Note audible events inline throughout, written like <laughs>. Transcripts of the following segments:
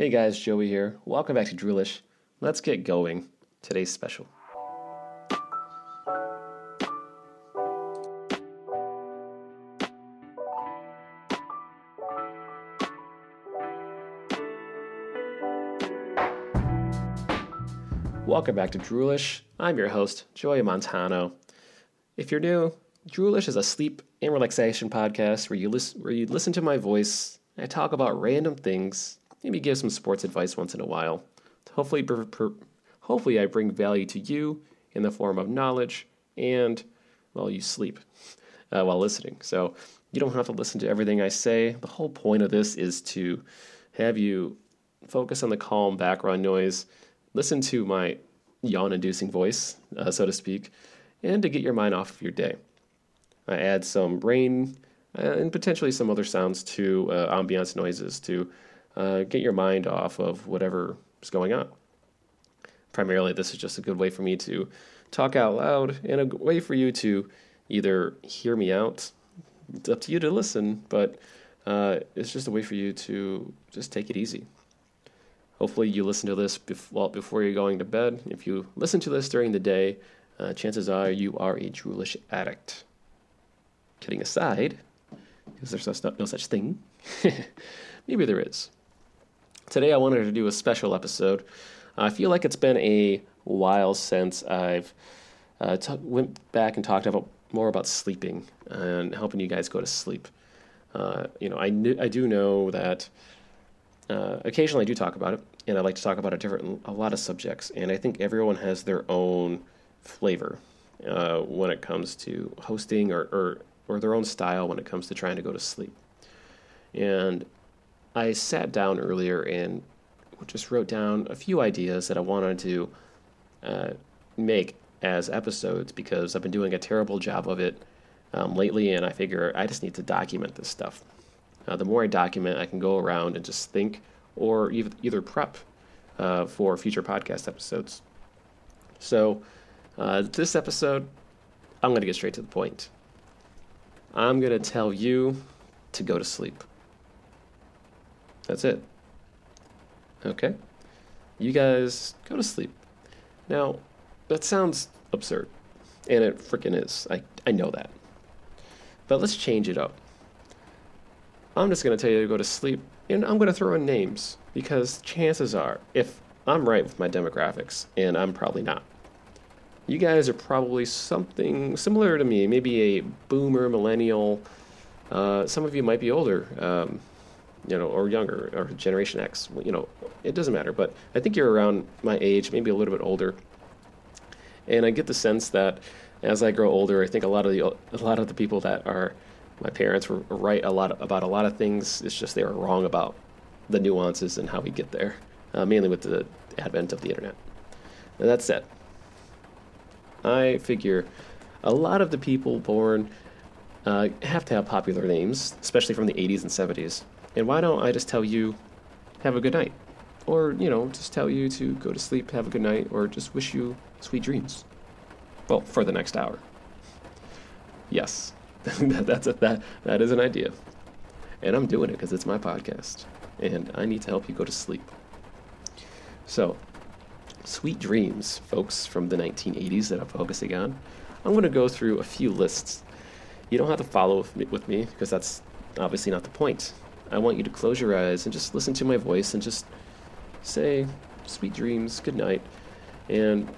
Hey guys, Joey here. Welcome back to Droolish. Let's get going. Today's special. Welcome back to Droolish. I'm your host, Joey Montano. If you're new, Droolish is a sleep and relaxation podcast where you listen where you listen to my voice. I talk about random things, maybe give some sports advice once in a while. Hopefully, per, per, hopefully I bring value to you in the form of knowledge and well, you sleep uh, while listening. So you don't have to listen to everything I say. The whole point of this is to have you focus on the calm background noise, listen to my yawn-inducing voice, uh, so to speak, and to get your mind off of your day. I add some rain uh, and potentially some other sounds to uh, ambiance noises to uh, get your mind off of whatever is going on. Primarily, this is just a good way for me to talk out loud and a way for you to either hear me out. It's up to you to listen, but uh, it's just a way for you to just take it easy. Hopefully, you listen to this bef- before you're going to bed. If you listen to this during the day, uh, chances are you are a droolish addict. Kidding aside, because there's no, no such thing, <laughs> maybe there is. Today, I wanted to do a special episode. I feel like it's been a while since I've uh, t- went back and talked about more about sleeping and helping you guys go to sleep. Uh, you know, I kn- I do know that uh, occasionally I do talk about it, and I like to talk about a different a lot of subjects, and I think everyone has their own flavor uh, when it comes to hosting or, or or their own style when it comes to trying to go to sleep. And I sat down earlier and just wrote down a few ideas that I wanted to uh, make as episodes because I've been doing a terrible job of it um, lately, and I figure I just need to document this stuff. Uh, the more I document, I can go around and just think or either, either prep uh, for future podcast episodes. So, uh, this episode, I'm going to get straight to the point. I'm going to tell you to go to sleep. That's it. Okay? You guys go to sleep. Now, that sounds absurd, and it freaking is. I, I know that. But let's change it up. I'm just going to tell you to go to sleep, and I'm going to throw in names because chances are, if I'm right with my demographics, and I'm probably not, you guys are probably something similar to me, maybe a boomer, millennial. Uh, some of you might be older, um, you know, or younger, or Generation X. You know, it doesn't matter. But I think you're around my age, maybe a little bit older. And I get the sense that as I grow older, I think a lot of the a lot of the people that are my parents were right a lot about a lot of things. It's just they were wrong about the nuances and how we get there, uh, mainly with the advent of the internet. And that said, I figure a lot of the people born uh, have to have popular names, especially from the 80s and 70s. And why don't I just tell you, have a good night? Or, you know, just tell you to go to sleep, have a good night, or just wish you sweet dreams. Well, for the next hour. Yes, <laughs> that's a, that, that is an idea. And I'm doing it because it's my podcast. And I need to help you go to sleep. So, sweet dreams, folks, from the 1980s that I'm focusing on. I'm going to go through a few lists. You don't have to follow with me, with me because that's obviously not the point. I want you to close your eyes and just listen to my voice and just say sweet dreams, good night. And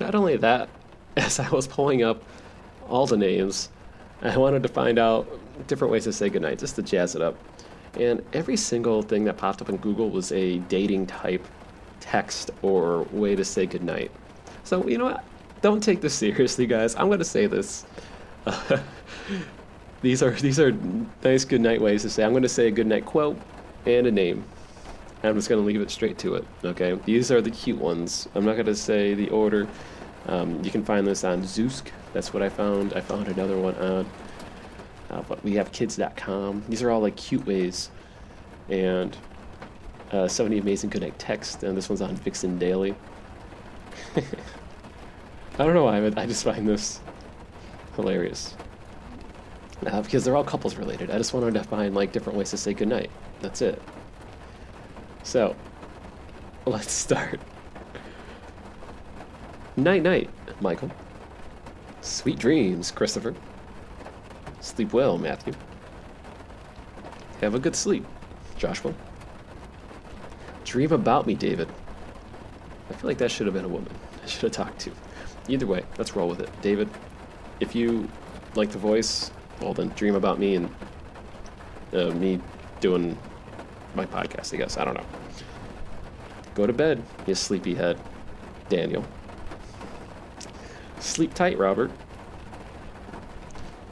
not only that, <laughs> as I was pulling up all the names, I wanted to find out different ways to say goodnight, just to jazz it up. And every single thing that popped up in Google was a dating type text or way to say goodnight. So, you know what? Don't take this <laughs> seriously, guys. I'm going to say this. <laughs> these are these are nice goodnight ways to say. I'm going to say a goodnight quote and a name. I'm just going to leave it straight to it. Okay, these are the cute ones. I'm not going to say the order. Um, you can find this on Zoosk. That's what I found. I found another one on. Uh, but we have kids.com. These are all like cute ways, and uh, 70 amazing goodnight text. And this one's on Vixen Daily. <laughs> I don't know why, but I just find this hilarious. Uh, because they're all couples related. I just wanted to find like different ways to say goodnight. That's it. So, let's start. Night night, Michael. Sweet dreams, Christopher. Sleep well, Matthew. Have a good sleep, Joshua. Dream about me, David. I feel like that should have been a woman. <laughs> I should have talked to. Either way, let's roll with it. David, if you like the voice, well then dream about me and uh, me doing my podcast, I guess. I don't know. Go to bed, you sleepyhead. Daniel. Sleep tight, Robert.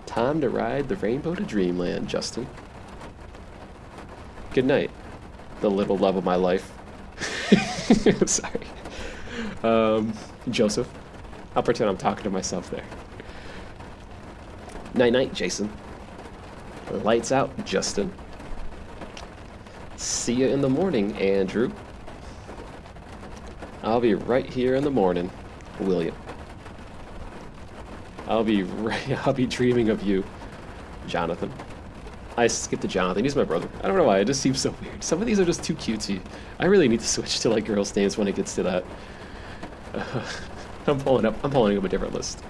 Time to ride the rainbow to dreamland, Justin. Good night, the little love of my life. <laughs> Sorry. Um, Joseph. I'll pretend I'm talking to myself there. Night night, Jason. Lights out, Justin. See you in the morning, Andrew. I'll be right here in the morning, William. I'll be <laughs> right, I'll be dreaming of you, Jonathan. I skipped to Jonathan. He's my brother. I don't know why. It just seems so <laughs> weird. Some of these are just too cutesy. I really need to <laughs> switch to like girls' names when it gets to that. Uh, I'm pulling up. I'm pulling up a different list.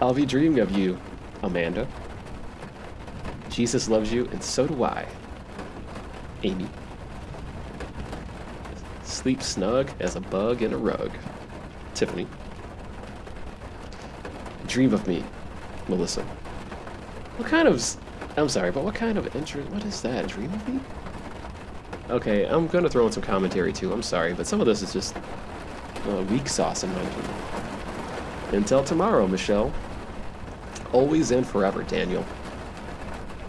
I'll be dreaming of you, Amanda. Jesus loves you, and so do I. Amy. Sleep snug as a bug in a rug. Tiffany. Dream of me, Melissa. What kind of. I'm sorry, but what kind of interest. What is that? Dream of me? Okay, I'm gonna throw in some commentary too. I'm sorry, but some of this is just uh, weak sauce in my opinion. Until tomorrow, Michelle. Always and forever, Daniel.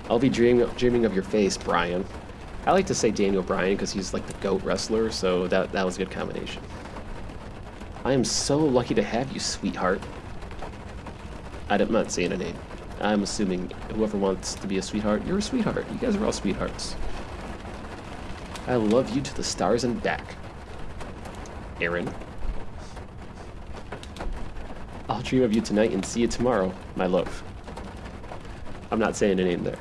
I'll be dreaming, dreaming of your face, Brian. I like to say Daniel Bryan because he's like the GOAT wrestler, so that, that was a good combination. I am so lucky to have you, sweetheart. I'm not saying a name. I'm assuming whoever wants to be a sweetheart, you're a sweetheart. You guys are all sweethearts. I love you to the stars and back. Aaron. I'll dream of you tonight and see you tomorrow, my love. I'm not saying a name there.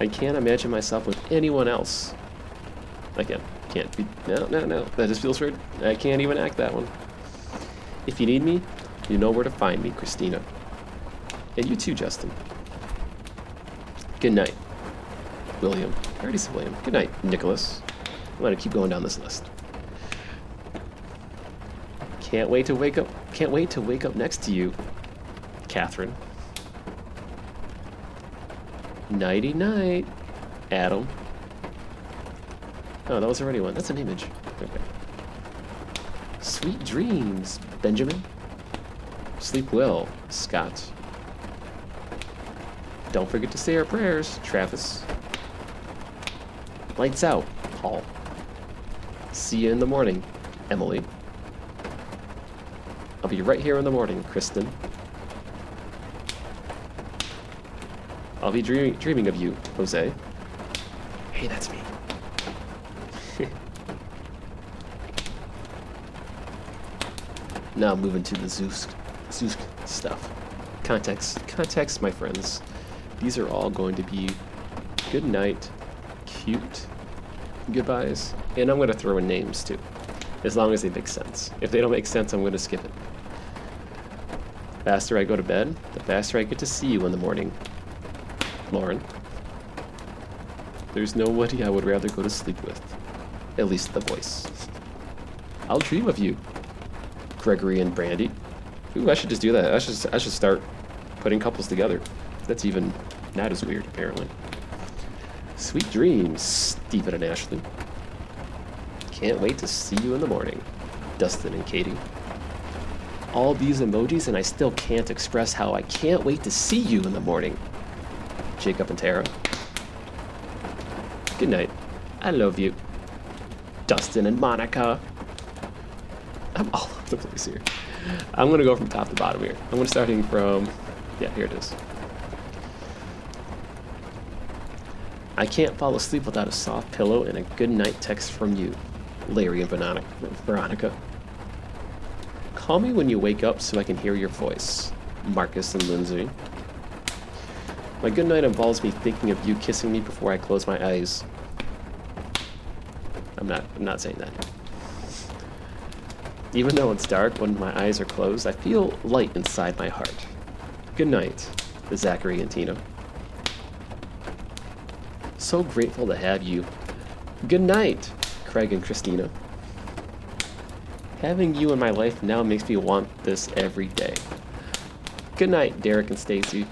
I can't imagine myself with anyone else. I can't. Can't be. No, no, no. That just feels weird. I can't even act that one. If you need me, you know where to find me, Christina. And you too, Justin. Good night, William. I already said William. Good night, Nicholas. I'm gonna keep going down this list. Can't wait to wake up. Can't wait to wake up next to you, Catherine. Nighty night, Adam. Oh, that was already one. That's an image. Okay. Sweet dreams, Benjamin. Sleep well, Scott. Don't forget to say our prayers, Travis. Lights out, Paul. See you in the morning, Emily. I'll be right here in the morning, Kristen. I'll be dreaming, dreaming of you, Jose. Hey, that's me. <laughs> now moving to the Zoosk, Zoosk stuff. Context, context, my friends. These are all going to be good night, cute goodbyes, and I'm going to throw in names too, as long as they make sense. If they don't make sense, I'm going to skip it. Faster I go to bed, the faster I get to see you in the morning. Lauren. There's nobody I would rather go to sleep with. At least the voice. I'll dream of you. Gregory and Brandy. Ooh, I should just do that. I should I should start putting couples together. That's even not as weird, apparently. Sweet dreams, Stephen and Ashley. Can't wait to see you in the morning, Dustin and Katie. All these emojis, and I still can't express how I can't wait to see you in the morning, Jacob and Tara. Good night. I love you. Dustin and Monica. I'm all over the place here. I'm gonna go from top to bottom here. I'm gonna starting from yeah, here it is. I can't fall asleep without a soft pillow and a good night text from you, Larry and Veronica. Call me when you wake up so I can hear your voice, Marcus and Lindsay. My good night involves me thinking of you kissing me before I close my eyes. I'm not I'm not saying that. Even though it's dark when my eyes are closed, I feel light inside my heart. Good night, Zachary and Tina. So grateful to have you. Good night, Craig and Christina. Having you in my life now makes me want this every day. Good night, Derek and Stacy.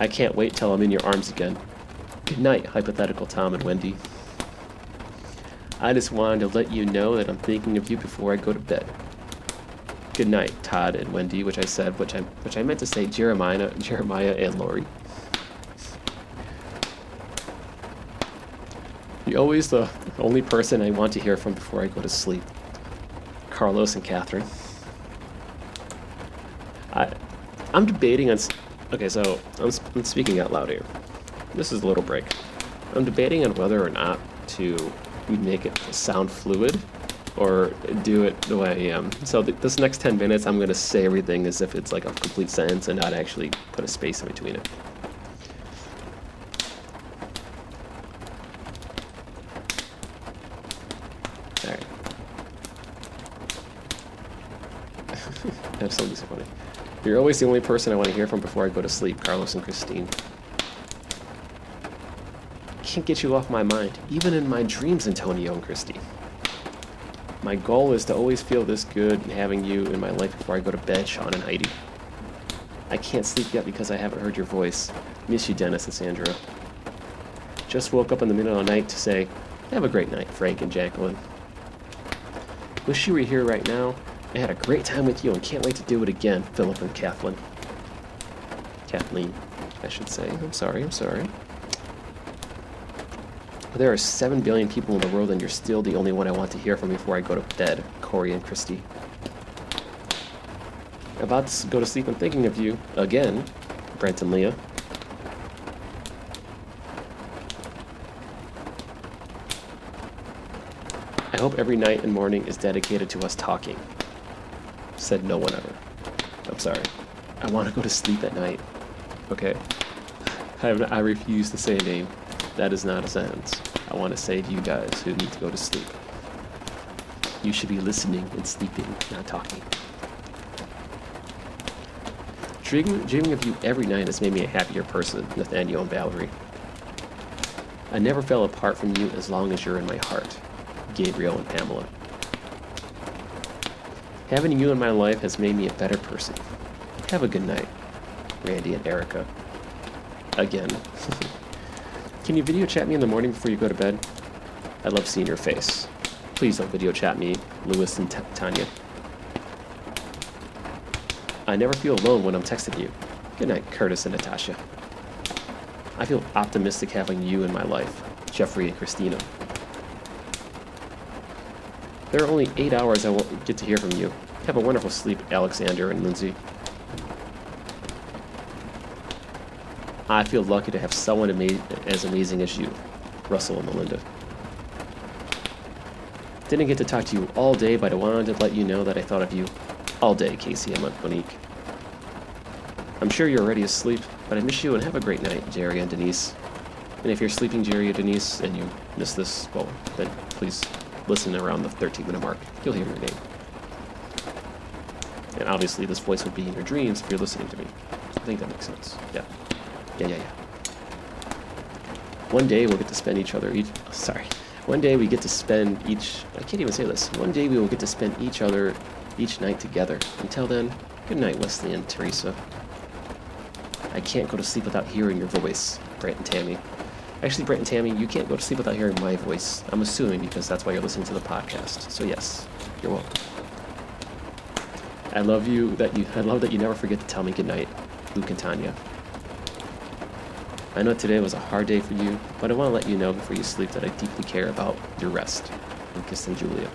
I can't wait till I'm in your arms again. Good night, hypothetical Tom and Wendy. I just wanted to let you know that I'm thinking of you before I go to bed. Good night, Todd and Wendy, which I said, which I which I meant to say Jeremiah, <laughs> Jeremiah and Lori. You're always the only person I want to hear from before I go to sleep. Carlos and Catherine. I, I'm debating on. Okay, so I'm, I'm speaking out loud here. This is a little break. I'm debating on whether or not to make it sound fluid or do it the way I am. So th- this next 10 minutes, I'm going to say everything as if it's like a complete sentence and not actually put a space in between it. Alright. That's something so funny. You're always the only person I want to hear from before I go to sleep, Carlos and Christine. Can't get you off my mind, even in my dreams, Antonio and Christy. My goal is to always feel this good having you in my life before I go to bed, Sean and Heidi. I can't sleep yet because I haven't heard your voice. Miss you, Dennis and Sandra. Just woke up in the middle of the night to say, have a great night, Frank and Jacqueline. Wish you were here right now. I had a great time with you and can't wait to do it again, Philip and Kathleen. Kathleen, I should say. I'm sorry, I'm sorry. There are 7 billion people in the world, and you're still the only one I want to hear from before I go to bed, Corey and Christy. About to go to sleep and thinking of you again, Brent and Leah. I hope every night and morning is dedicated to us talking. Said no one ever. I'm sorry. I want to go to sleep at night. Okay? I, I refuse to say a name. That is not a sentence. I want to say to you guys who need to go to sleep. You should be listening and sleeping, not talking. Dreaming, dreaming of you every night has made me a happier person, Nathaniel and Valerie. I never fell apart from you as long as you're in my heart, Gabriel and Pamela. Having you in my life has made me a better person. Have a good night, Randy and Erica. Again. <laughs> Can you video chat me in the morning before you go to bed? I love seeing your face. Please don't video chat me, Lewis and T- Tanya. I never feel alone when I'm texting you. Good night, Curtis and Natasha. I feel optimistic having you in my life, Jeffrey and Christina. There are only eight hours I won't get to hear from you. Have a wonderful sleep, Alexander and Lindsay. I feel lucky to have someone ama- as amazing as you, Russell and Melinda. Didn't get to talk to you all day, but I wanted to let you know that I thought of you all day, Casey and Monique. I'm sure you're already asleep, but I miss you and have a great night, Jerry and Denise. And if you're sleeping, Jerry or Denise, and you miss this, well, then please listen around the 13 minute mark. You'll hear your name. And obviously, this voice would be in your dreams if you're listening to me. I think that makes sense. Yeah. Yeah, yeah, yeah. One day we'll get to spend each other each. Sorry. One day we get to spend each. I can't even say this. One day we will get to spend each other each night together. Until then, good night, Wesley and Teresa. I can't go to sleep without hearing your voice, Brent and Tammy. Actually, Brent and Tammy, you can't go to sleep without hearing my voice. I'm assuming because that's why you're listening to the podcast. So yes, you're welcome. I love you that you. I love that you never forget to tell me goodnight, Luke and Tanya. I know today was a hard day for you, but I want to let you know before you sleep that I deeply care about your rest. Lucas and Julia.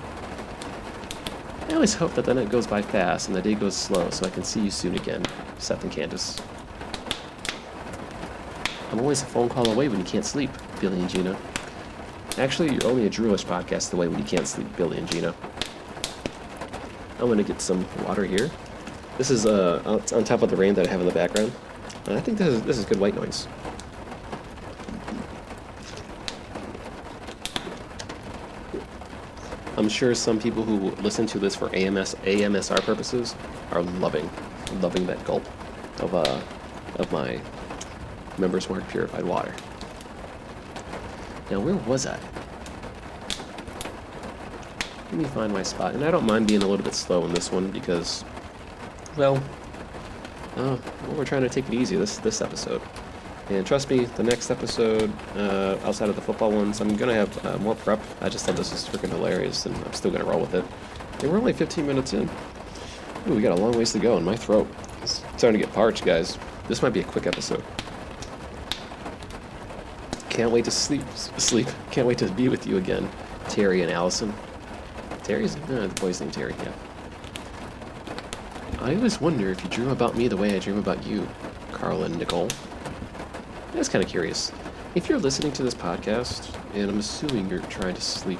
I always hope that the night goes by fast and the day goes slow so I can see you soon again, Seth and Candace. I'm always a phone call away when you can't sleep, Billy and Gina. Actually, you're only a Droolish podcast away when you can't sleep, Billy and Gina. I'm gonna get some water here. This is uh, on top of the rain that I have in the background. And I think this is, this is good white noise. I'm sure some people who listen to this for AMS AMSR purposes are loving, loving that gulp of uh of my Members Mark purified water. Now where was I? Let me find my spot, and I don't mind being a little bit slow in this one because, well, uh, well we're trying to take it easy this this episode. And trust me, the next episode, uh, outside of the football ones, I'm gonna have uh, more prep. I just thought this was freaking hilarious, and I'm still gonna roll with it. And we're only 15 minutes in. Ooh, we got a long ways to go in my throat. It's starting to get parched, guys. This might be a quick episode. Can't wait to sleep. Sleep. Can't wait to be with you again, Terry and Allison. Terry's uh, the boy's named Terry. Yeah. I always wonder if you dream about me the way I dream about you, Carl and Nicole. Was kind of curious. If you're listening to this podcast, and I'm assuming you're trying to sleep,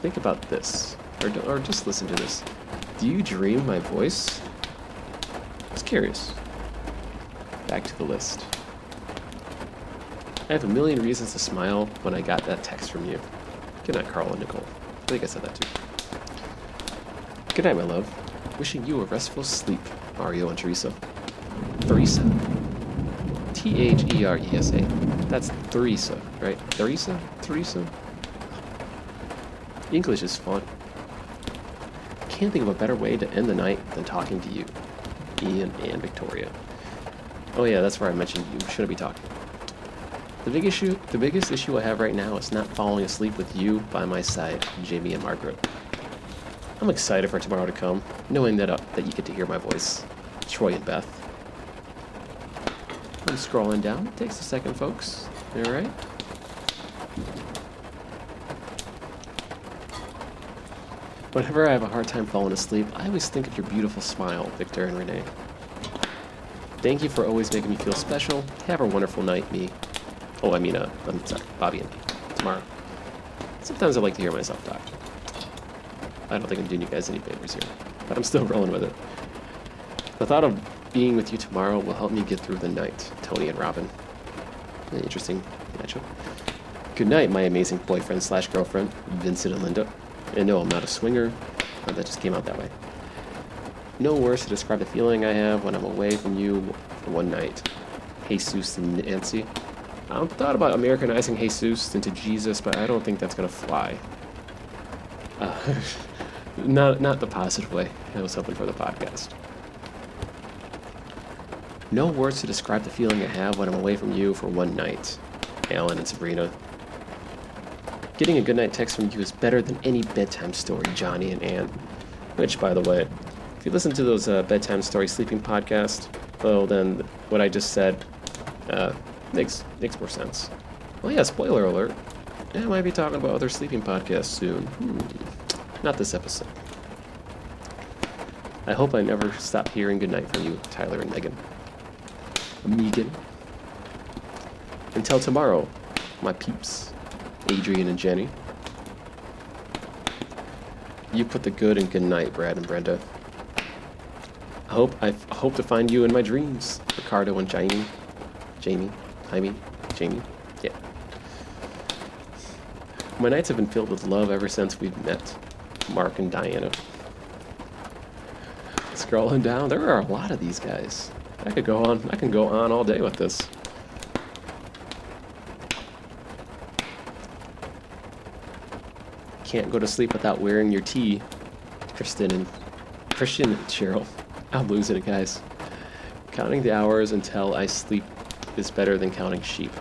think about this, or, or just listen to this. Do you dream my voice? I was curious. Back to the list. I have a million reasons to smile when I got that text from you. Good night, Carl and Nicole. I think I said that too. Good night, my love. Wishing you a restful sleep, Mario and Teresa. Teresa. T H E R E S A. That's Theresa, right? Theresa? Teresa? English is fun. Can't think of a better way to end the night than talking to you, Ian and Victoria. Oh yeah, that's where I mentioned you shouldn't be talking. The big issue, the biggest issue I have right now is not falling asleep with you by my side, Jamie and Margaret. I'm excited for tomorrow to come, knowing that uh, that you get to hear my voice, Troy and Beth. I'm scrolling down. It takes a second, folks. All right. Whenever I have a hard time falling asleep, I always think of your beautiful smile, Victor and Renee. Thank you for always making me feel special. Have a wonderful night, me. Oh, I mean, uh, I'm sorry, Bobby and. Tomorrow. Sometimes I like to hear myself talk. I don't think I'm doing you guys any favors here, but I'm still <laughs> rolling with it. The thought of being with you tomorrow will help me get through the night, Tony and Robin. An interesting matchup. Good night, my amazing boyfriend slash girlfriend, Vincent and Linda. And no, I'm not a swinger. that just came out that way. No words to describe the feeling I have when I'm away from you for one night. Jesus and Nancy. I thought about Americanizing Jesus into Jesus, but I don't think that's gonna fly. Uh, <laughs> not not the positive way. I was hoping for the podcast. No words to describe the feeling I have when I'm away from you for one night. Alan and Sabrina. Getting a goodnight text from you is better than any bedtime story, Johnny and Anne. Which, by the way, if you listen to those uh, bedtime story sleeping podcasts, well, then what I just said uh, makes makes more sense. Well, yeah, spoiler alert. I might be talking about other sleeping podcasts soon. Hmm. Not this episode. I hope I never stop hearing goodnight from you, Tyler and Megan. Megan. Until tomorrow, my peeps, Adrian and Jenny. You put the good in good night, Brad and Brenda. I hope I hope to find you in my dreams, Ricardo and Jamie. Jamie, Jaime, Jamie. Yeah. My nights have been filled with love ever since we've met, Mark and Diana. Scrolling down, there are a lot of these guys. I could go on. I can go on all day with this. Can't go to sleep without wearing your tea, Kristen and Christian and Cheryl. I'm losing it, guys. Counting the hours until I sleep is better than counting sheep.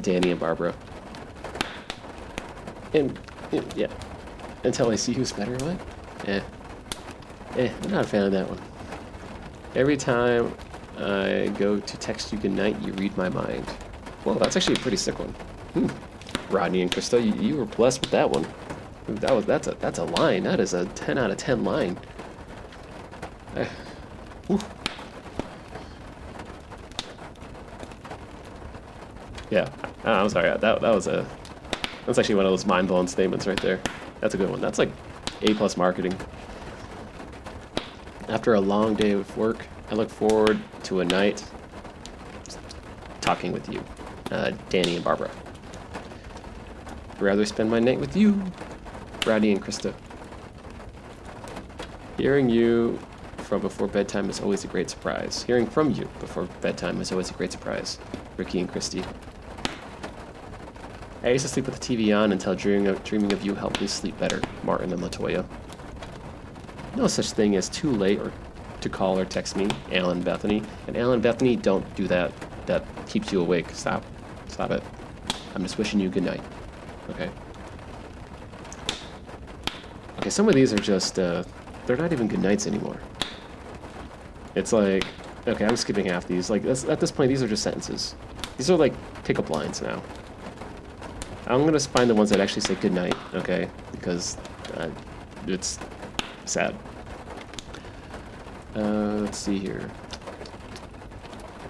Danny and Barbara. And, yeah, until I see who's better what? Eh. Eh, I'm not a fan of that one. Every time I go to text you goodnight, you read my mind. Well, that's actually a pretty sick one. Hmm. Rodney and Krista, you, you were blessed with that one. That was that's a that's a line. That is a ten out of ten line. Eh. Yeah, Ah, I'm sorry. That that was a that's actually one of those mind blowing statements right there. That's a good one. That's like A plus marketing. After a long day of work, I look forward to a night talking with you, uh, Danny and Barbara. I'd rather spend my night with you, Brady and Krista. Hearing you from before bedtime is always a great surprise. Hearing from you before bedtime is always a great surprise, Ricky and Christy. I used to sleep with the TV on until dreaming of, dreaming of you helped me sleep better, Martin and Latoya. No such thing as too late or to call or text me, Alan Bethany. And Alan Bethany, don't do that. That keeps you awake. Stop. Stop it. I'm just wishing you good night. Okay. Okay, some of these are just, uh, they're not even good nights anymore. It's like, okay, I'm skipping half these. Like, at this point, these are just sentences. These are like pickup lines now. I'm gonna find the ones that actually say good night, okay? Because uh, it's sad. Uh, let's see here.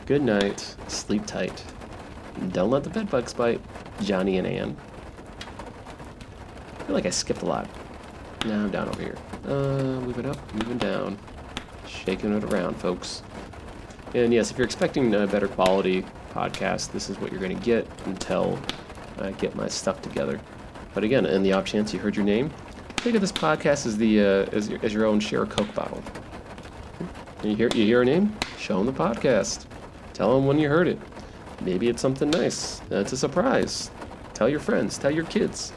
Good night, sleep tight. Don't let the bed bugs bite. Johnny and Anne. I feel like I skipped a lot. Now I'm down over here. Uh, moving up, moving down. Shaking it around, folks. And yes, if you're expecting a better quality podcast, this is what you're going to get until I get my stuff together. But again, in the off chance you heard your name, think of this podcast as the uh, as, your, as your own share Coke bottle. You hear you hear a name? Show them the podcast. Tell them when you heard it. Maybe it's something nice. It's a surprise. Tell your friends. Tell your kids.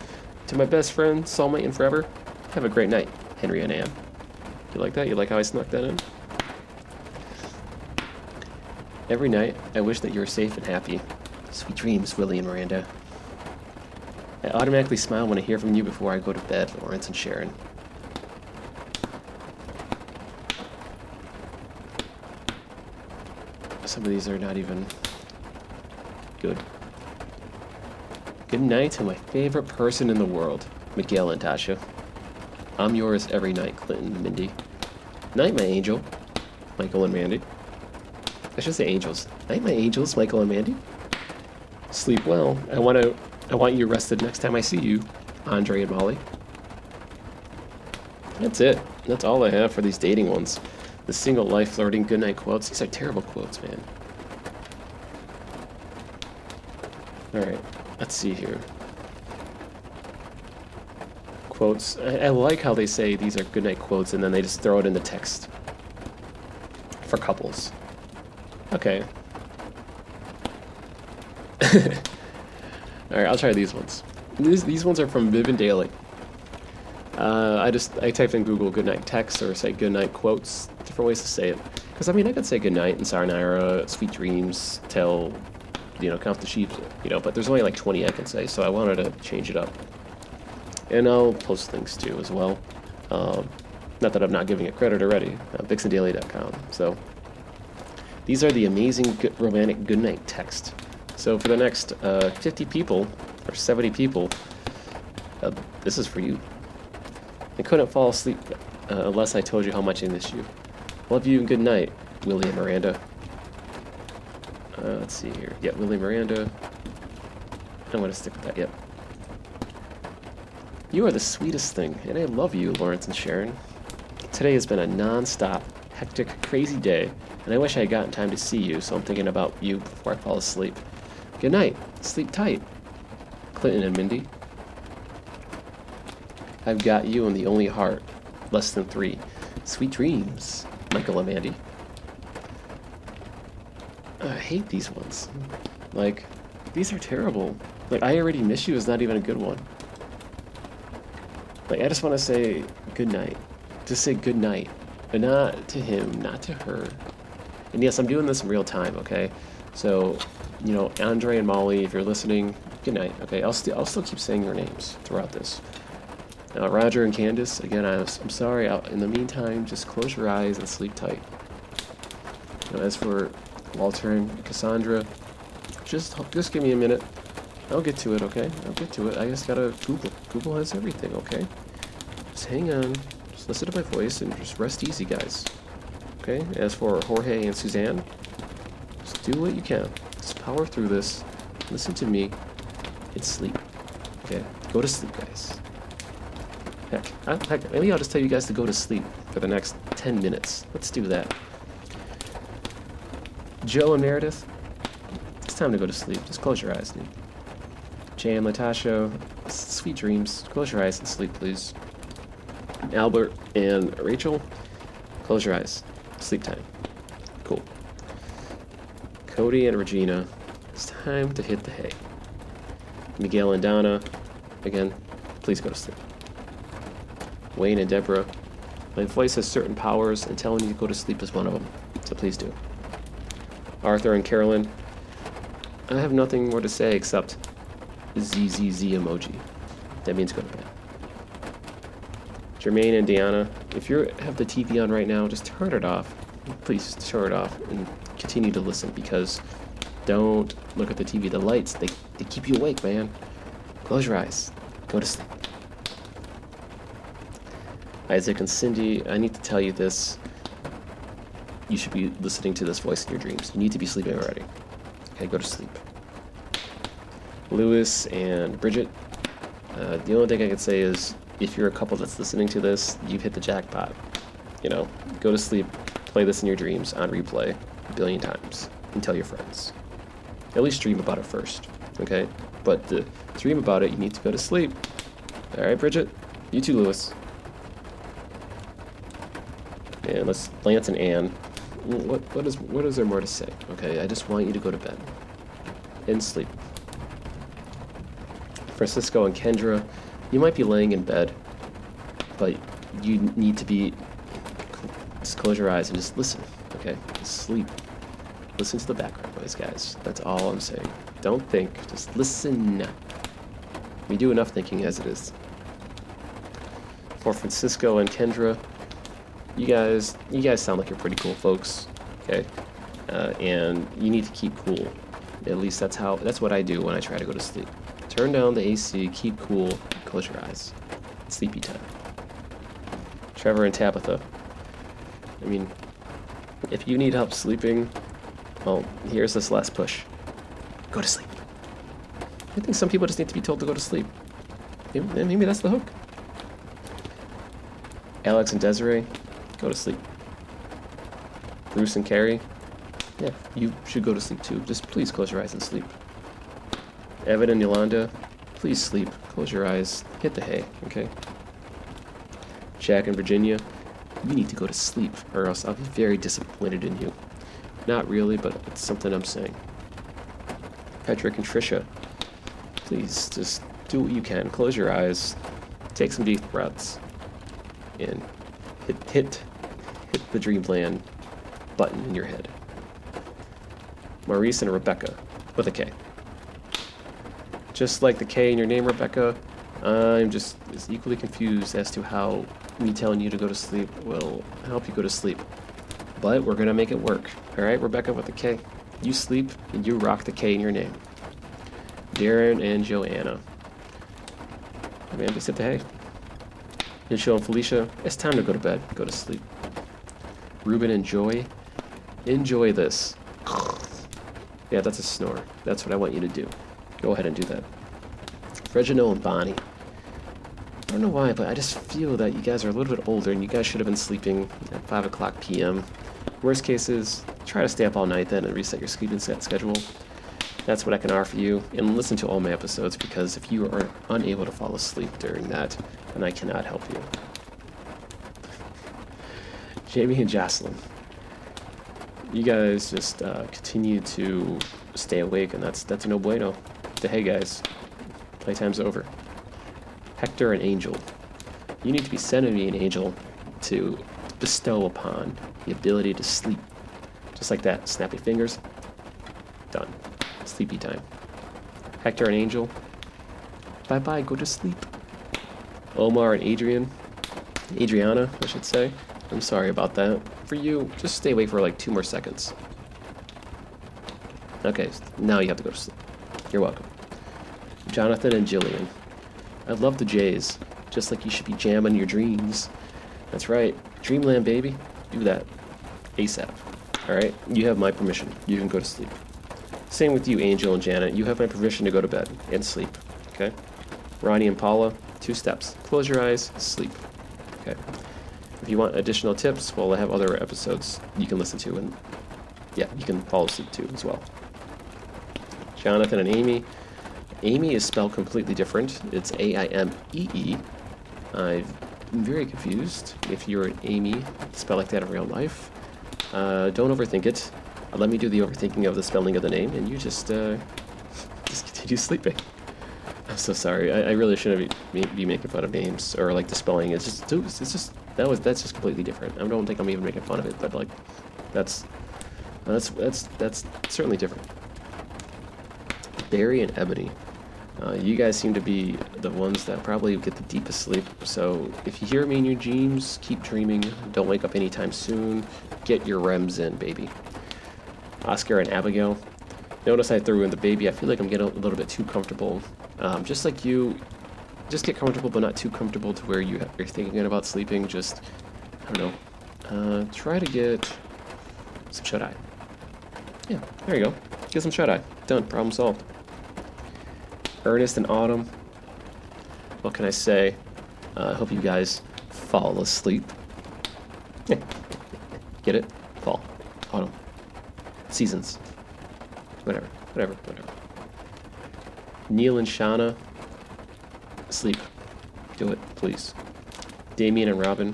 To my best friend, soulmate, and forever. Have a great night, Henry and Ann. You like that? You like how I snuck that in? Every night, I wish that you were safe and happy. Sweet dreams, Willie and Miranda. I automatically smile when I hear from you before I go to bed, Lawrence and Sharon. Some of these are not even good. Good night to my favorite person in the world, Miguel and Tasha. I'm yours every night, Clinton and Mindy. Night, my angel, Michael and Mandy. I should say angels. Night, my angels, Michael and Mandy. Sleep well. I want to I want you rested next time I see you, Andre and Molly. That's it. That's all I have for these dating ones. The single life flirting goodnight quotes. These are terrible quotes, man. Alright, let's see here. Quotes. I, I like how they say these are goodnight quotes and then they just throw it in the text. For couples. Okay. <laughs> All right, I'll try these ones. These these ones are from Vixen Daily. Uh, I just I typed in Google "goodnight text" or say "goodnight quotes." Different ways to say it. Because I mean, I could say "goodnight" and Sayonara, "Sweet dreams," tell, you know, count the sheep, you know. But there's only like 20 I can say, so I wanted to change it up. And I'll post things too as well. Um, not that I'm not giving it credit already. Uh, VixenDaily.com. So these are the amazing good, romantic goodnight text. So for the next uh, 50 people, or 70 people, uh, this is for you. I couldn't fall asleep uh, unless I told you how much I miss you. Love you and good night, Willie and Miranda. Uh, let's see here. Yeah, Willie Miranda. I'm going to stick with that, yep. You are the sweetest thing, and I love you, Lawrence and Sharon. Today has been a non-stop, hectic, crazy day, and I wish I had gotten time to see you, so I'm thinking about you before I fall asleep. Good night. Sleep tight. Clinton and Mindy. I've got you and the only heart. Less than three. Sweet dreams. Michael and Mandy. I hate these ones. Like, these are terrible. Like, I already miss you is not even a good one. Like, I just want to say good night. Just say good night. But not to him, not to her. And yes, I'm doing this in real time, okay? So you know, Andre and Molly, if you're listening, good night. Okay, I'll, st- I'll still keep saying your names throughout this. Now, Roger and Candace, again, I was, I'm sorry. I'll, in the meantime, just close your eyes and sleep tight. You know, as for Walter and Cassandra, just just give me a minute. I'll get to it, okay? I'll get to it. I just gotta Google. Google has everything, okay? Just hang on. Just listen to my voice and just rest easy, guys. Okay? As for Jorge and Suzanne, just do what you can. Just power through this. Listen to me. It's sleep. Okay? Go to sleep, guys. Heck, I, heck, maybe I'll just tell you guys to go to sleep for the next 10 minutes. Let's do that. Joe and Meredith, it's time to go to sleep. Just close your eyes. Dude. Jay and Latasha, sweet dreams. Close your eyes and sleep, please. Albert and Rachel, close your eyes. Sleep time. Cody and Regina, it's time to hit the hay. Miguel and Donna, again, please go to sleep. Wayne and Deborah, my voice has certain powers, and telling you to go to sleep is one of them, so please do. Arthur and Carolyn, I have nothing more to say except ZZZ emoji. That means go to bed. Jermaine and Deanna, if you have the TV on right now, just turn it off. Please turn it off and continue to listen because don't look at the TV. The lights, they, they keep you awake, man. Close your eyes. Go to sleep. Isaac and Cindy, I need to tell you this. You should be listening to this voice in your dreams. You need to be sleeping already. Okay, go to sleep. Lewis and Bridget, uh, the only thing I can say is if you're a couple that's listening to this, you've hit the jackpot. You know, go to sleep, play this in your dreams on replay billion times, and tell your friends. At least dream about it first, okay? But to dream about it, you need to go to sleep. All right, Bridget? You too, Lewis. And let's Lance and Anne. What what is what is there more to say? Okay, I just want you to go to bed and sleep. Francisco and Kendra, you might be laying in bed, but you need to be just close your eyes and just listen. Okay, just sleep. Listen to the background noise, guys. That's all I'm saying. Don't think, just listen. We do enough thinking as it is. For Francisco and Kendra, you guys, you guys sound like you're pretty cool folks, okay? Uh, and you need to keep cool. At least that's how, that's what I do when I try to go to sleep. Turn down the AC, keep cool, close your eyes. Sleepy time. Trevor and Tabitha. I mean, if you need help sleeping, well, here's this last push. Go to sleep. I think some people just need to be told to go to sleep. Maybe, maybe that's the hook. Alex and Desiree, go to sleep. Bruce and Carrie, yeah, you should go to sleep too. Just please close your eyes and sleep. Evan and Yolanda, please sleep. Close your eyes. Hit the hay, okay? Jack and Virginia, you need to go to sleep, or else I'll be very disappointed in you. Not really, but it's something I'm saying. Patrick and Trisha, please just do what you can. Close your eyes, take some deep breaths, and hit hit hit the dreamland button in your head. Maurice and Rebecca with a K. Just like the K in your name, Rebecca, I'm just as equally confused as to how me telling you to go to sleep will help you go to sleep. But we're gonna make it work. Alright, Rebecca with the K. You sleep and you rock the K in your name. Darren and Joanna. Amanda the hay. Nichelle and Felicia, it's time to go to bed. Go to sleep. Ruben and Joy, enjoy this. Yeah, that's a snore. That's what I want you to do. Go ahead and do that. Reginald and Bonnie. I don't know why, but I just feel that you guys are a little bit older and you guys should have been sleeping at 5 o'clock p.m. Worst case is, try to stay up all night then and reset your sleeping set schedule. That's what I can offer you. And listen to all my episodes because if you are unable to fall asleep during that, then I cannot help you. Jamie and Jocelyn. You guys just uh, continue to stay awake, and that's that's no bueno. The hey guys, playtime's over. Hector and Angel. You need to be sending me an angel to bestow upon the ability to sleep. Just like that. Snappy fingers. Done. Sleepy time. Hector and Angel. Bye bye, go to sleep. Omar and Adrian. Adriana, I should say. I'm sorry about that. For you, just stay awake for like two more seconds. Okay, now you have to go to sleep. You're welcome. Jonathan and Jillian. I love the J's, just like you should be jamming your dreams. That's right. Dreamland, baby. Do that. ASAP. Alright? You have my permission. You can go to sleep. Same with you, Angel and Janet. You have my permission to go to bed and sleep. Okay? Ronnie and Paula, two steps. Close your eyes, sleep. Okay? If you want additional tips, well, I have other episodes you can listen to, and yeah, you can fall asleep too as well. Jonathan and Amy. Amy is spelled completely different. It's A I M E E. I'm very confused if you're an Amy spelled like that in real life. Uh, don't overthink it. Let me do the overthinking of the spelling of the name, and you just uh, <laughs> just continue sleeping. I'm so sorry. I, I really shouldn't be, be, making fun of names or like the spelling. It's just it's just that was that's just completely different. I don't think I'm even making fun of it, but like that's that's that's that's certainly different. Barry and Ebony. Uh, you guys seem to be the ones that probably get the deepest sleep. So if you hear me in your dreams, keep dreaming. Don't wake up anytime soon. Get your REMs in, baby. Oscar and Abigail. Notice I threw in the baby. I feel like I'm getting a little bit too comfortable. Um, just like you, just get comfortable, but not too comfortable to where you are thinking about sleeping. Just, I don't know, uh, try to get some shut eye. Yeah, there you go. Get some shut eye. Done. Problem solved. Ernest and Autumn. What can I say? Uh, I uh, hope you guys fall asleep. <laughs> Get it? Fall. Autumn seasons. Whatever, whatever, whatever. Neil and Shauna, sleep. Do it, please. Damien and Robin,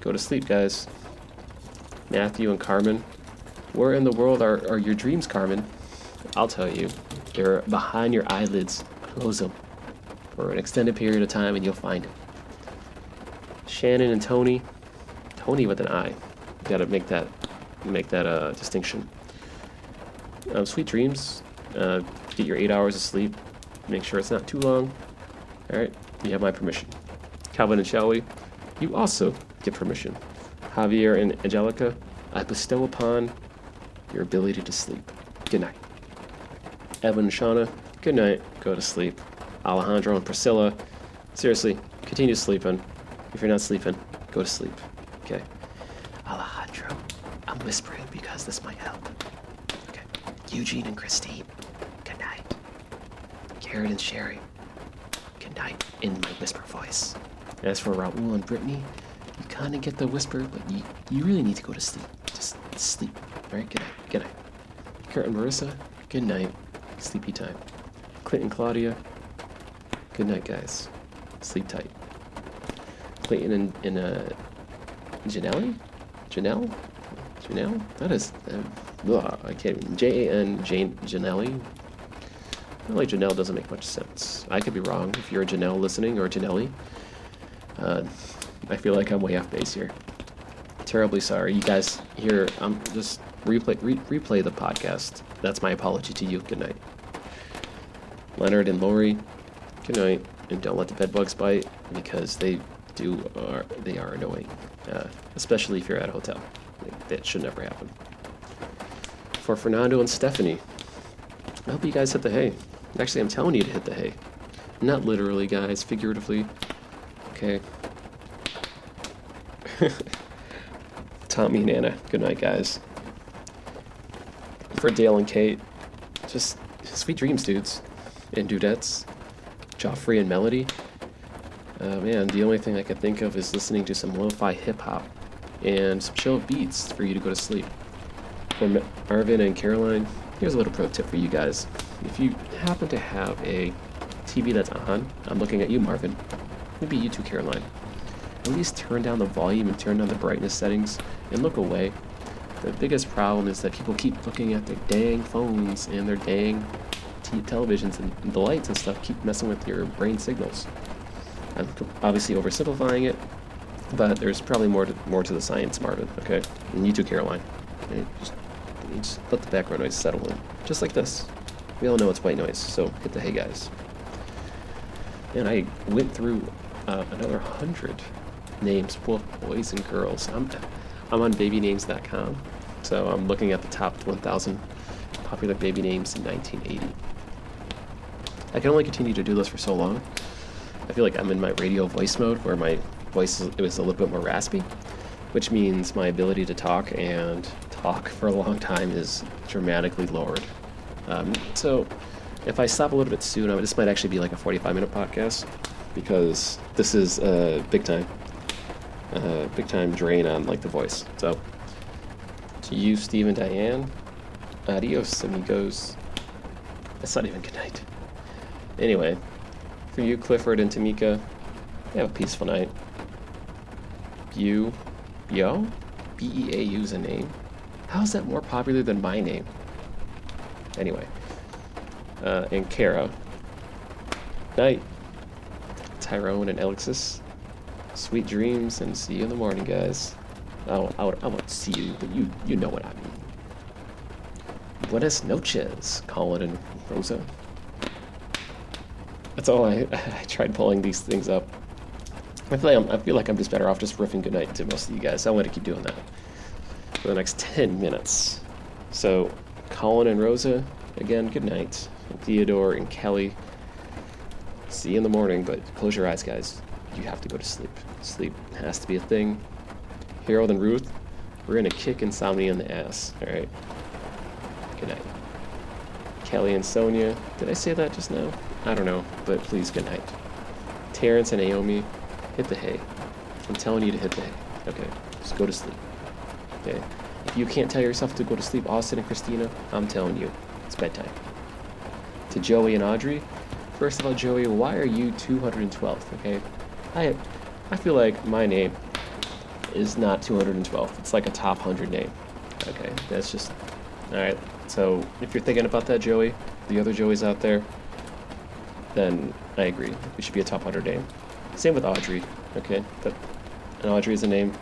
go to sleep, guys. Matthew and Carmen, where in the world are, are your dreams, Carmen? I'll tell you. They're behind your eyelids. Close them for an extended period of time and you'll find them. Shannon and Tony, Tony with an I. You gotta make that make that uh, distinction. Um, sweet dreams. Uh, get your eight hours of sleep. Make sure it's not too long. All right, you have my permission. Calvin and Shelly, you also get permission. Javier and Angelica, I bestow upon your ability to sleep. Good night. Evan and Shauna, good night. Go to sleep. Alejandro and Priscilla, seriously, continue sleeping. If you're not sleeping, go to sleep. Okay. Alejandro, I'm whispering because this might help. Okay. Eugene and Christine, good night. Garrett and Sherry, good night in my whisper voice. As for Raul and Brittany, you kind of get the whisper, but you, you really need to go to sleep. Just sleep. All right, good night. Good night. Kurt and Marissa, good night. Sleepy time. Clint and Claudia, good night, guys. Sleep tight. Clayton and, uh, Janelle? Janelle? Janelle? That is. Uh, ugh, I can't. Even. J A N Jane Janelli. I like Janelle doesn't make much sense. I could be wrong. If you're a Janelle listening or Janelli, uh, I feel like I'm way off base here. Terribly sorry. You guys here, I'm um, just replay re- replay the podcast. That's my apology to you. Good night. Leonard and Lori, good night. And don't let the bedbugs bite because they do are they are annoying, uh, especially if you're at a hotel. That should never happen for Fernando and Stephanie. I hope you guys hit the hay. Actually, I'm telling you to hit the hay. Not literally, guys, figuratively. Okay. <laughs> Tommy and Anna, good night, guys. For Dale and Kate, just sweet dreams, dudes. And dudettes. Joffrey and Melody. Uh, man, the only thing I can think of is listening to some lo fi hip hop and some chill beats for you to go to sleep. For Marvin and Caroline, here's a little pro tip for you guys. If you happen to have a TV that's on, I'm looking at you, Marvin. Maybe you too, Caroline. At least turn down the volume and turn down the brightness settings and look away. The biggest problem is that people keep looking at their dang phones and their dang t- televisions and the lights and stuff keep messing with your brain signals. I'm obviously oversimplifying it, but there's probably more to, more to the science, Marvin, okay? And you too, Caroline. Just just let the background noise settle in. Just like this. We all know it's white noise, so hit the hay guys. And I went through uh, another hundred names, both boys and girls. I'm, I'm on babynames.com, so I'm looking at the top 1,000 popular baby names in 1980. I can only continue to do this for so long. I feel like I'm in my radio voice mode where my voice is, a little bit more raspy, which means my ability to talk and talk for a long time is dramatically lowered. Um, so if I stop a little bit soon, this might actually be like a 45 minute podcast because this is a uh, big time, uh, big time drain on like the voice. So to you, Steve and Diane, adios, amigos. That's not even. Anyway, for you, Clifford and Tamika, have a peaceful night. You, Yo? B E A U is a name? How is that more popular than my name? Anyway, uh, and Kara. Night. Tyrone and Alexis. Sweet dreams and see you in the morning, guys. I I won't see you, but you, you know what I mean. Buenas noches, Colin and Rosa. That's all I, <laughs> I tried pulling these things up. I feel, like I'm, I feel like I'm just better off just riffing goodnight to most of you guys. I want to keep doing that for the next 10 minutes. So, Colin and Rosa, again, good night. And Theodore and Kelly, see you in the morning, but close your eyes, guys. You have to go to sleep. Sleep has to be a thing. Harold and Ruth, we're gonna kick insomnia in the ass, alright? Good night. Kelly and Sonia, did I say that just now? I don't know, but please, good night. Terrence and Naomi, hit the hay. I'm telling you to hit the hay. Okay, just go to sleep. Okay? If you can't tell yourself to go to sleep, Austin and Christina, I'm telling you, it's bedtime. To Joey and Audrey, first of all, Joey, why are you 212th? Okay, I, I feel like my name is not 212th. It's like a top 100 name. Okay, that's just all right. So if you're thinking about that, Joey, the other Joeys out there, then I agree. We should be a top 100 name. Same with Audrey. Okay, that and Audrey is a name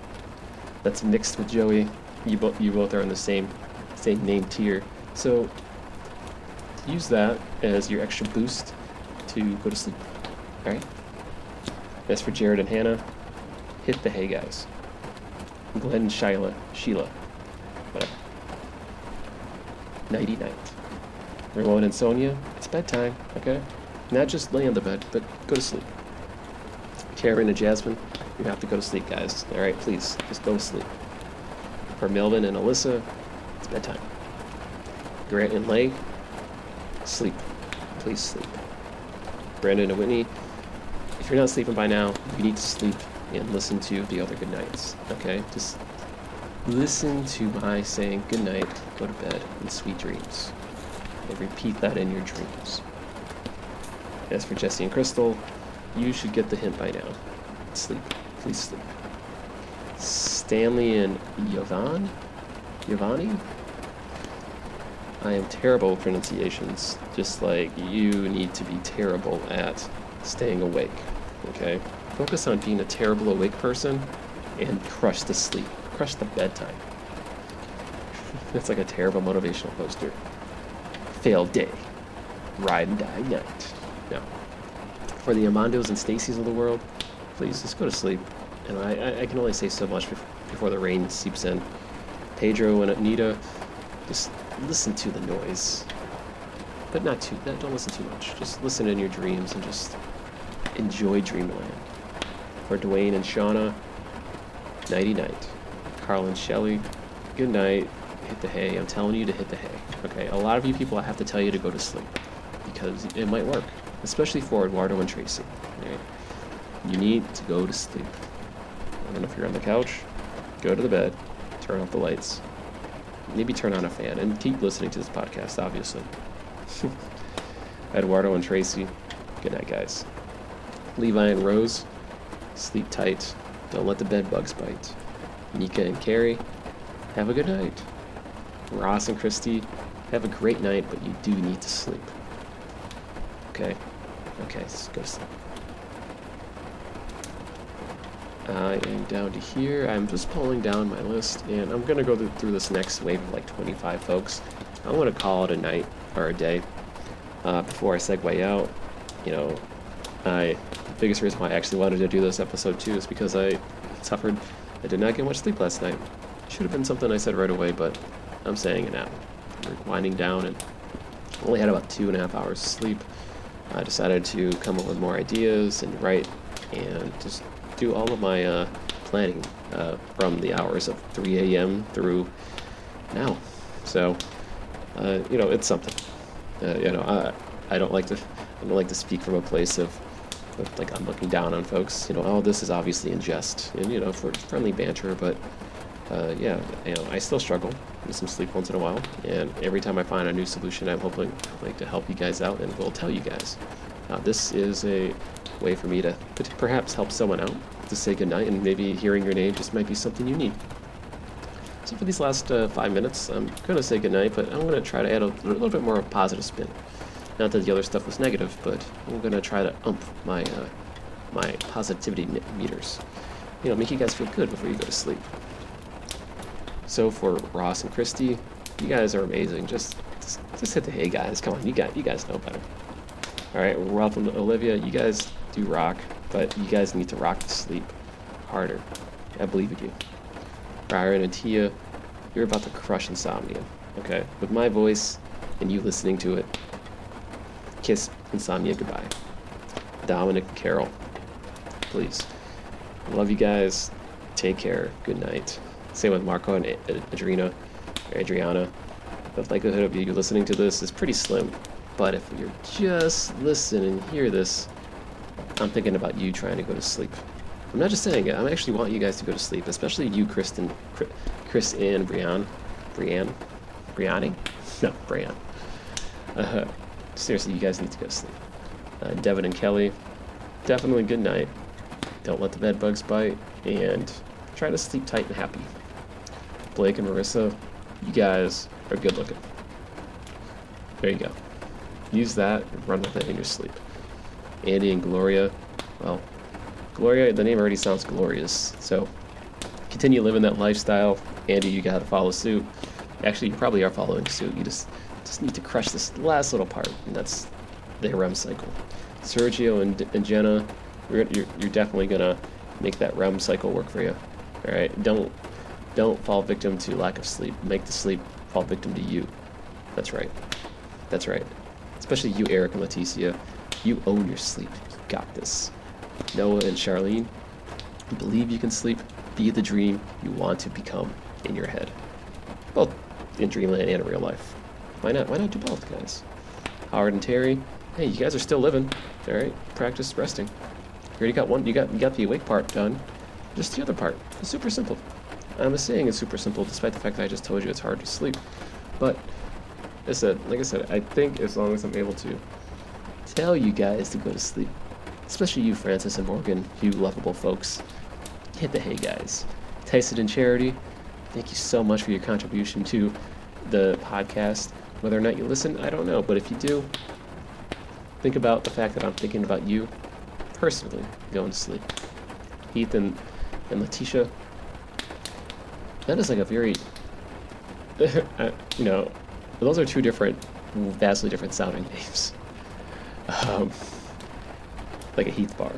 that's mixed with Joey. You both you both are in the same same name tier. So use that as your extra boost to go to sleep. All right. That's for Jared and Hannah, hit the hay, guys. Glenn Sheila, Sheila, whatever. Nighty night. Ramon and Sonia, it's bedtime, okay? Not just lay on the bed, but go to sleep. Karen and Jasmine, you have to go to sleep, guys. All right, please, just go to sleep. For Melvin and Alyssa, it's bedtime. Grant and Lake, sleep. Please sleep. Brandon and Whitney, if you're not sleeping by now, you need to sleep and listen to the other good nights. Okay? Just listen to my saying good night, go to bed, and sweet dreams. And repeat that in your dreams. As for Jesse and Crystal, you should get the hint by now. Sleep. Please sleep. Stanley and Yovan? Yovani? I am terrible with pronunciations, just like you need to be terrible at staying awake. Okay? Focus on being a terrible awake person and crush the sleep. Crush the bedtime. <laughs> That's like a terrible motivational poster. Failed day. Ride and die night. No. For the Amandos and Stacys of the world, please just go to sleep. And I, I, can only say so much before the rain seeps in. Pedro and Anita, just listen to the noise. But not too, don't listen too much. Just listen in your dreams and just enjoy dreamland. For Dwayne and Shauna, nighty night. Carl and Shelly, good night. Hit the hay. I'm telling you to hit the hay. Okay, a lot of you people I have to tell you to go to sleep because it might work, especially for Eduardo and Tracy. Right? You need to go to sleep. I don't know if you're on the couch, go to the bed, turn off the lights, maybe turn on a fan, and keep listening to this podcast, obviously. <laughs> Eduardo and Tracy, good night, guys. Levi and Rose, sleep tight. Don't let the bed bugs bite. Nika and Carrie, have a good night. Ross and Christy, have a great night, but you do need to sleep. Okay? Okay, let's go to sleep. I am down to here. I'm just pulling down my list, and I'm gonna go through this next wave of like 25 folks. I'm gonna call it a night or a day. Uh, before I segue out, you know, I the biggest reason why I actually wanted to do this episode too is because I suffered. I did not get much sleep last night. Should have been something I said right away, but I'm saying it now. We're winding down and only had about two and a half hours sleep. I decided to come up with more ideas and write and just do all of my uh, planning uh, from the hours of 3 a.m. through now. So, uh, you know, it's something. Uh, you know, I I don't like to I don't like to speak from a place of, of like I'm looking down on folks. You know, all this is obviously in jest and you know for friendly banter, but uh, yeah, you know, I still struggle with some sleep once in a while, and every time I find a new solution, I'm hoping like to help you guys out and will tell you guys. Uh, this is a way for me to, perhaps help someone out to say goodnight, and maybe hearing your name just might be something you need. So for these last uh, five minutes, I'm going to say goodnight, but I'm going to try to add a little bit more of a positive spin. Not that the other stuff was negative, but I'm going to try to ump my uh, my positivity meters. You know, make you guys feel good before you go to sleep. So for Ross and Christy, you guys are amazing. Just, just, just hit the hay guys. Come on, you got you guys know better. All right, Ralph and Olivia, you guys do rock, but you guys need to rock to sleep harder. I believe in you. Byron and Tia, you're about to crush insomnia. Okay, with my voice and you listening to it, kiss insomnia goodbye. Dominic and Carol, please. Love you guys. Take care. Good night. Same with Marco and Adrina, Adriana. The likelihood of you listening to this is pretty slim. But if you're just listening and hear this, I'm thinking about you trying to go to sleep. I'm not just saying it. I actually want you guys to go to sleep, especially you, Kristen, Chris, and Brian, Brian, Brianni, no, Brian. Uh, seriously, you guys need to go to sleep. Uh, Devin and Kelly, definitely good night. Don't let the bed bugs bite, and try to sleep tight and happy. Blake and Marissa, you guys are good looking. There you go. Use that and run with it in your sleep. Andy and Gloria, well, Gloria, the name already sounds glorious. So continue living that lifestyle. Andy, you gotta follow suit. Actually, you probably are following suit. You just just need to crush this last little part, and that's the REM cycle. Sergio and, and Jenna, you're, you're, you're definitely gonna make that REM cycle work for you. All right, don't don't fall victim to lack of sleep. Make the sleep fall victim to you. That's right. That's right. Especially you, Eric and Leticia. You own your sleep. You got this. Noah and Charlene, believe you can sleep. Be the dream you want to become in your head. Both in dreamland and in real life. Why not? Why not do both, guys? Howard and Terry, hey, you guys are still living. All right, practice resting. You already got one. You got you got the awake part done. Just the other part. It's super simple. I'm saying it's super simple, despite the fact that I just told you it's hard to sleep. But I said, like I said, I think as long as I'm able to tell you guys to go to sleep, especially you, Francis and Morgan, you lovable folks. Hit the hay, guys. Tyson and Charity, thank you so much for your contribution to the podcast. Whether or not you listen, I don't know, but if you do, think about the fact that I'm thinking about you personally going to sleep. Ethan and Letitia, that is like a very, <laughs> uh, you know, those are two different, vastly different sounding names. Um, like a Heath bar.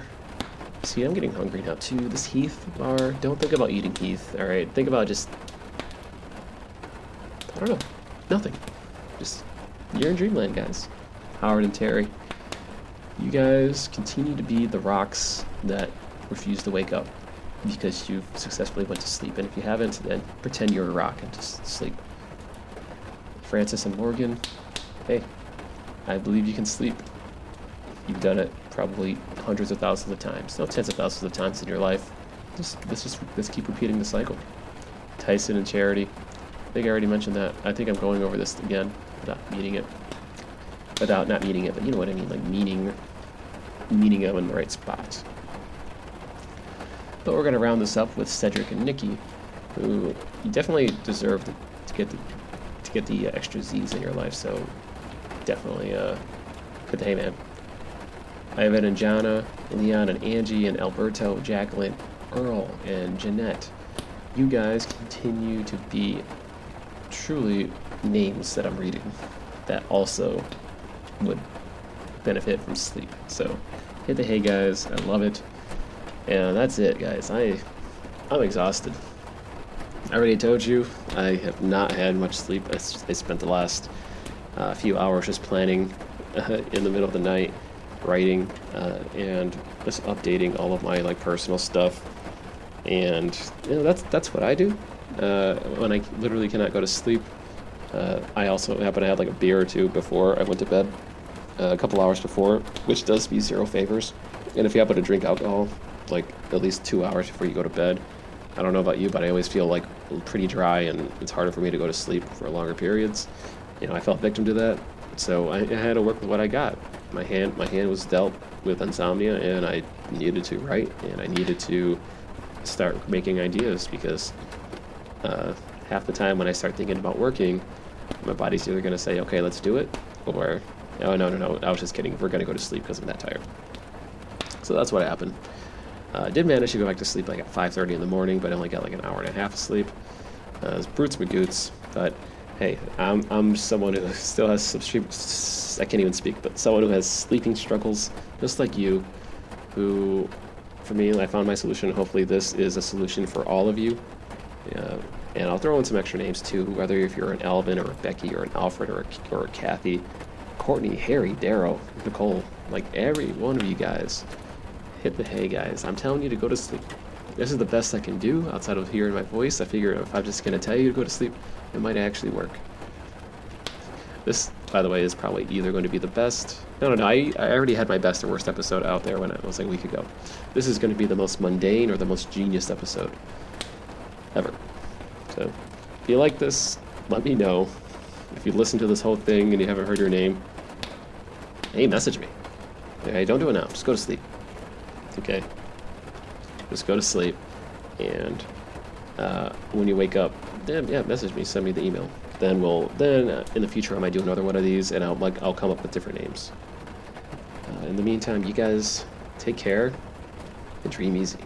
See, I'm getting hungry now too. This Heath bar, don't think about eating Heath, alright? Think about just, I don't know, nothing. Just, you're in dreamland, guys. Howard and Terry, you guys continue to be the rocks that refuse to wake up because you've successfully went to sleep. And if you haven't, then pretend you're a rock and just sleep. Francis and Morgan, hey, I believe you can sleep. You've done it probably hundreds of thousands of times, no tens of thousands of times in your life. Just let's just let's keep repeating the cycle. Tyson and Charity. I think I already mentioned that. I think I'm going over this again without meaning it. Without not meaning it, but you know what I mean, like meaning meaning them in the right spot. But we're gonna round this up with Cedric and Nikki, who definitely deserve to, to get the to get the extra Z's in your life. So definitely uh, put the hey man. Ivan and Jana, Leon and Angie and Alberto, Jacqueline, Earl and Jeanette. You guys continue to be truly names that I'm reading that also would benefit from sleep. So hit the hay guys, I love it. And that's it guys. I I'm exhausted. I already told you I have not had much sleep. I, spent the last uh, few hours just planning uh, in the middle of the night writing uh, and just updating all of my like personal stuff. And you know, that's that's what I do uh, when I literally cannot go to sleep. Uh, I also happen to have like a beer or two before I went to bed, uh, a couple hours before, which does me zero favors. And if you happen to drink alcohol, at least two hours before you go to bed, I don't know about you, but I always feel like pretty dry, and it's harder for me to go to sleep for longer periods. You know, I fell victim to that, so I, I had to work with what I got. My hand, my hand was dealt with insomnia, and I needed to write, and I needed to start making ideas because uh, half the time when I start thinking about working, my body's either going to say, "Okay, let's do it," or "Oh no, no, no, I was just kidding. We're going to go to sleep because I'm that tired." So that's what happened. Uh, I did manage to go back to sleep like at 5:30 in the morning, but I only got like an hour and a half of sleep. Uh, it was brutes magoots, but hey, I'm I'm someone who <laughs> still has some I can't even speak, but someone who has sleeping struggles, just like you, who, for me, I found my solution. Hopefully, this is a solution for all of you. Uh, and I'll throw in some extra names too, whether if you're an Alvin or a Becky or an Alfred or a, or a Kathy, Courtney, Harry, Darrow, Nicole, like every one of you guys hit the hay, guys. I'm telling you to go to sleep. This is the best I can do outside of hearing my voice. I figure if I'm just going to tell you to go to sleep, it might actually work. This, by the way, is probably either going to be the best. No, no, no. I, I already had my best and worst episode out there when it was like a week ago. This is going to be the most mundane or the most genius episode ever. So, if you like this, let me know. If you listen to this whole thing and you haven't heard your name, hey, message me. Hey, don't do it now. Just go to sleep. Okay. Just go to sleep, and uh, when you wake up, then yeah, message me, send me the email. Then we'll then uh, in the future I might do another one of these, and I'll like I'll come up with different names. Uh, in the meantime, you guys take care and dream easy.